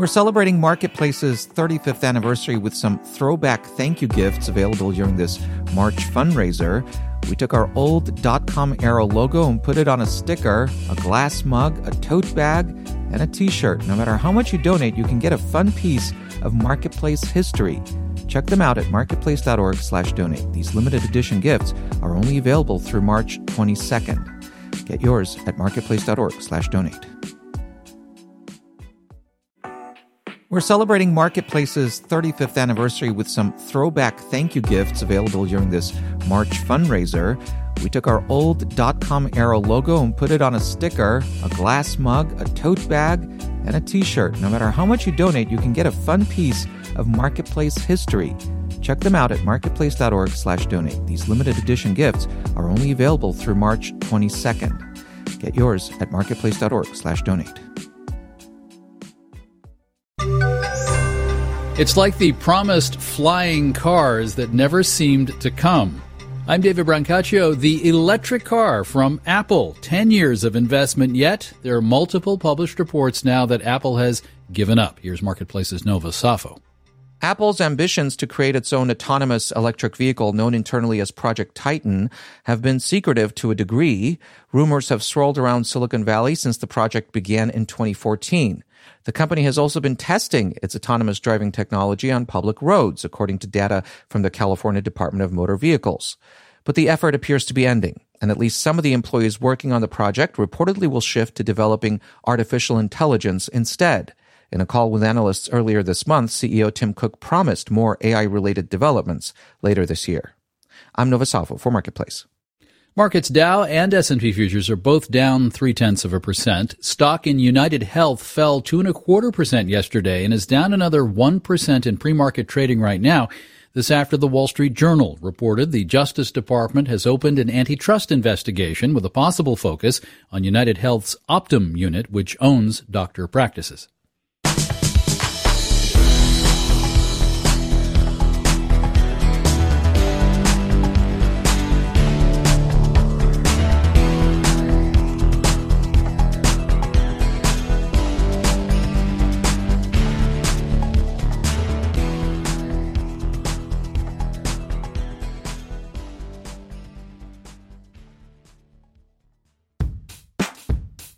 We're celebrating Marketplace's 35th anniversary with some throwback thank you gifts available during this March fundraiser. We took our old com era logo and put it on a sticker, a glass mug, a tote bag, and a t shirt. No matter how much you donate, you can get a fun piece of Marketplace history. Check them out at marketplace.org slash donate. These limited edition gifts are only available through March 22nd. Get yours at marketplace.org We're celebrating Marketplace's 35th anniversary with some throwback thank you gifts available during this March fundraiser. We took our old dot com era logo and put it on a sticker, a glass mug, a tote bag, and a t shirt. No matter how much you donate, you can get a fun piece of Marketplace history. Check them out at marketplace.org slash donate. These limited edition gifts are only available through March 22nd. Get yours at marketplace.org slash donate. It's like the promised flying cars that never seemed to come. I'm David Brancaccio. The electric car from Apple. 10 years of investment yet. There are multiple published reports now that Apple has given up. Here's Marketplace's Nova Safo. Apple's ambitions to create its own autonomous electric vehicle, known internally as Project Titan, have been secretive to a degree. Rumors have swirled around Silicon Valley since the project began in 2014. The company has also been testing its autonomous driving technology on public roads, according to data from the California Department of Motor Vehicles. But the effort appears to be ending, and at least some of the employees working on the project reportedly will shift to developing artificial intelligence instead. In a call with analysts earlier this month, CEO Tim Cook promised more AI related developments later this year. I'm Nova Safo for Marketplace. Markets Dow and S&P futures are both down three tenths of a percent. Stock in United Health fell two and a quarter percent yesterday and is down another one percent in pre-market trading right now. This after the Wall Street Journal reported the Justice Department has opened an antitrust investigation with a possible focus on United Health's Optum unit, which owns doctor practices.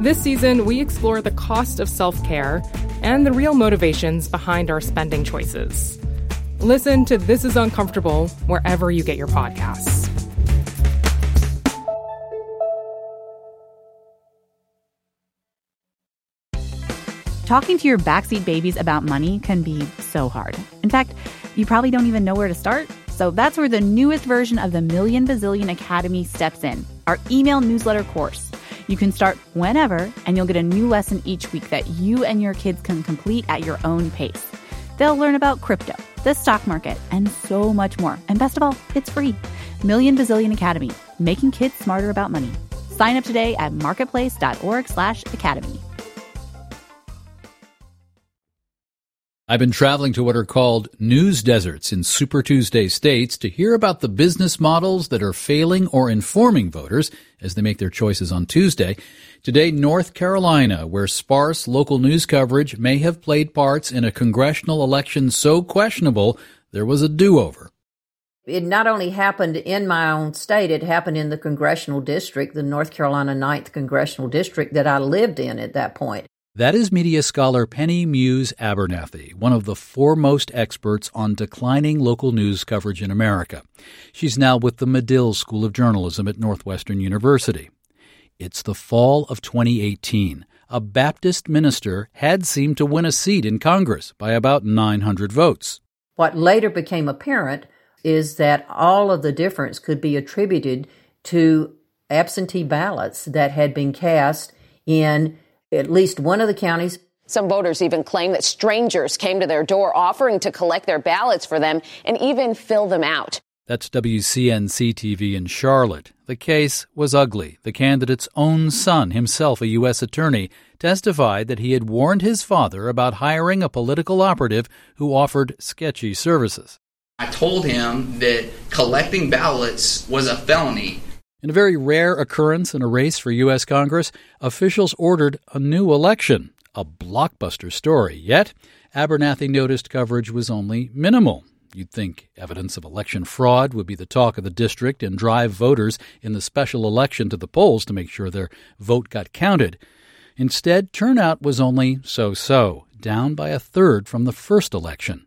this season, we explore the cost of self care and the real motivations behind our spending choices. Listen to This Is Uncomfortable wherever you get your podcasts. Talking to your backseat babies about money can be so hard. In fact, you probably don't even know where to start. So that's where the newest version of the Million Bazillion Academy steps in our email newsletter course. You can start whenever, and you'll get a new lesson each week that you and your kids can complete at your own pace. They'll learn about crypto, the stock market, and so much more. And best of all, it's free. Million Bazillion Academy, making kids smarter about money. Sign up today at marketplace.org/academy. I've been traveling to what are called news deserts in Super Tuesday states to hear about the business models that are failing or informing voters as they make their choices on Tuesday. Today, North Carolina, where sparse local news coverage may have played parts in a congressional election so questionable there was a do-over. It not only happened in my own state, it happened in the congressional district, the North Carolina 9th congressional district that I lived in at that point. That is media scholar Penny Muse Abernathy, one of the foremost experts on declining local news coverage in America. She's now with the Medill School of Journalism at Northwestern University. It's the fall of 2018. A Baptist minister had seemed to win a seat in Congress by about 900 votes. What later became apparent is that all of the difference could be attributed to absentee ballots that had been cast in at least one of the counties Some voters even claim that strangers came to their door offering to collect their ballots for them and even fill them out. That's WCNC TV in Charlotte. The case was ugly. The candidate's own son, himself a U.S. attorney, testified that he had warned his father about hiring a political operative who offered sketchy services. I told him that collecting ballots was a felony. In a very rare occurrence in a race for U.S. Congress, officials ordered a new election. A blockbuster story. Yet, Abernathy noticed coverage was only minimal. You'd think evidence of election fraud would be the talk of the district and drive voters in the special election to the polls to make sure their vote got counted. Instead, turnout was only so so, down by a third from the first election.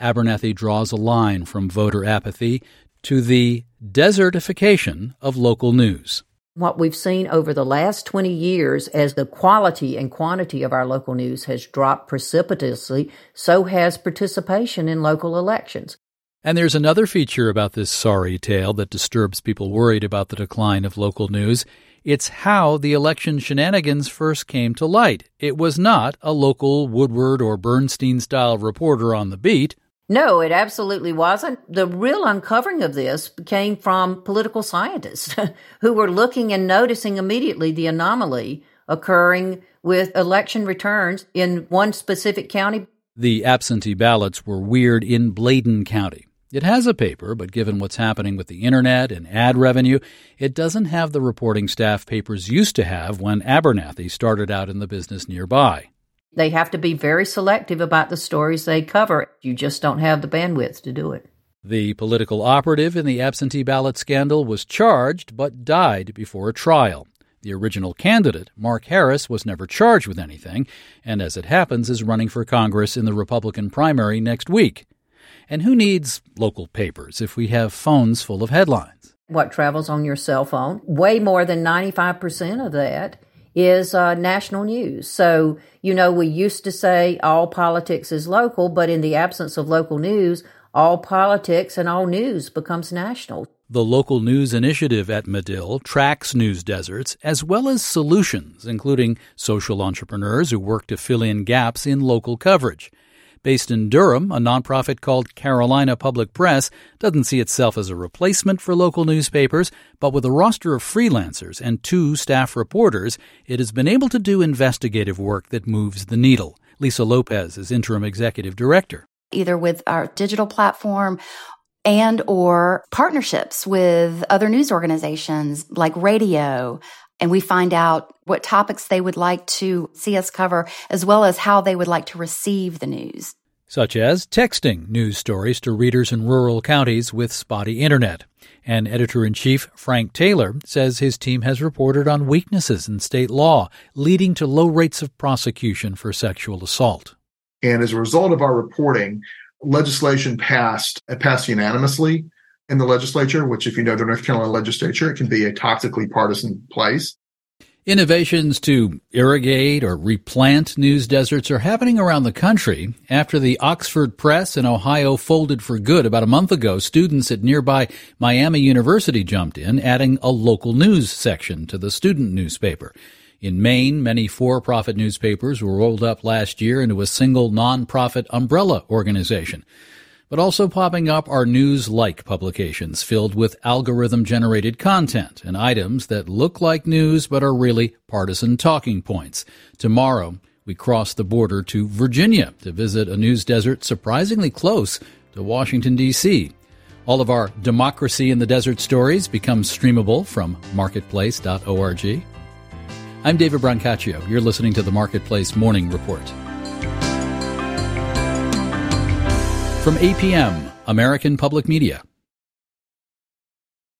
Abernathy draws a line from voter apathy to the desertification of local news what we've seen over the last 20 years as the quality and quantity of our local news has dropped precipitously, so has participation in local elections. And there's another feature about this sorry tale that disturbs people worried about the decline of local news. It's how the election shenanigans first came to light. It was not a local Woodward or Bernstein style reporter on the beat. No, it absolutely wasn't. The real uncovering of this came from political scientists who were looking and noticing immediately the anomaly occurring with election returns in one specific county. The absentee ballots were weird in Bladen County. It has a paper, but given what's happening with the internet and ad revenue, it doesn't have the reporting staff papers used to have when Abernathy started out in the business nearby. They have to be very selective about the stories they cover. You just don't have the bandwidth to do it. The political operative in the absentee ballot scandal was charged but died before a trial. The original candidate, Mark Harris, was never charged with anything, and as it happens, is running for Congress in the Republican primary next week. And who needs local papers if we have phones full of headlines? What travels on your cell phone? Way more than 95% of that is uh, national news. So, you know, we used to say all politics is local, but in the absence of local news, all politics and all news becomes national. The local news initiative at Medill tracks news deserts as well as solutions, including social entrepreneurs who work to fill in gaps in local coverage. Based in Durham, a nonprofit called Carolina Public Press doesn't see itself as a replacement for local newspapers, but with a roster of freelancers and two staff reporters, it has been able to do investigative work that moves the needle. Lisa Lopez is interim executive director. Either with our digital platform and or partnerships with other news organizations like radio and we find out what topics they would like to see us cover, as well as how they would like to receive the news. Such as texting news stories to readers in rural counties with spotty internet. And editor in chief Frank Taylor says his team has reported on weaknesses in state law, leading to low rates of prosecution for sexual assault. And as a result of our reporting, legislation passed, passed unanimously in the legislature, which, if you know the North Carolina legislature, it can be a toxically partisan place. Innovations to irrigate or replant news deserts are happening around the country. After the Oxford Press in Ohio folded for good about a month ago, students at nearby Miami University jumped in, adding a local news section to the student newspaper. In Maine, many for-profit newspapers were rolled up last year into a single non-profit umbrella organization. But also popping up are news-like publications filled with algorithm-generated content and items that look like news but are really partisan talking points. Tomorrow, we cross the border to Virginia to visit a news desert surprisingly close to Washington, D.C. All of our Democracy in the Desert stories become streamable from marketplace.org. I'm David Brancaccio. You're listening to the Marketplace Morning Report. From APM, American Public Media.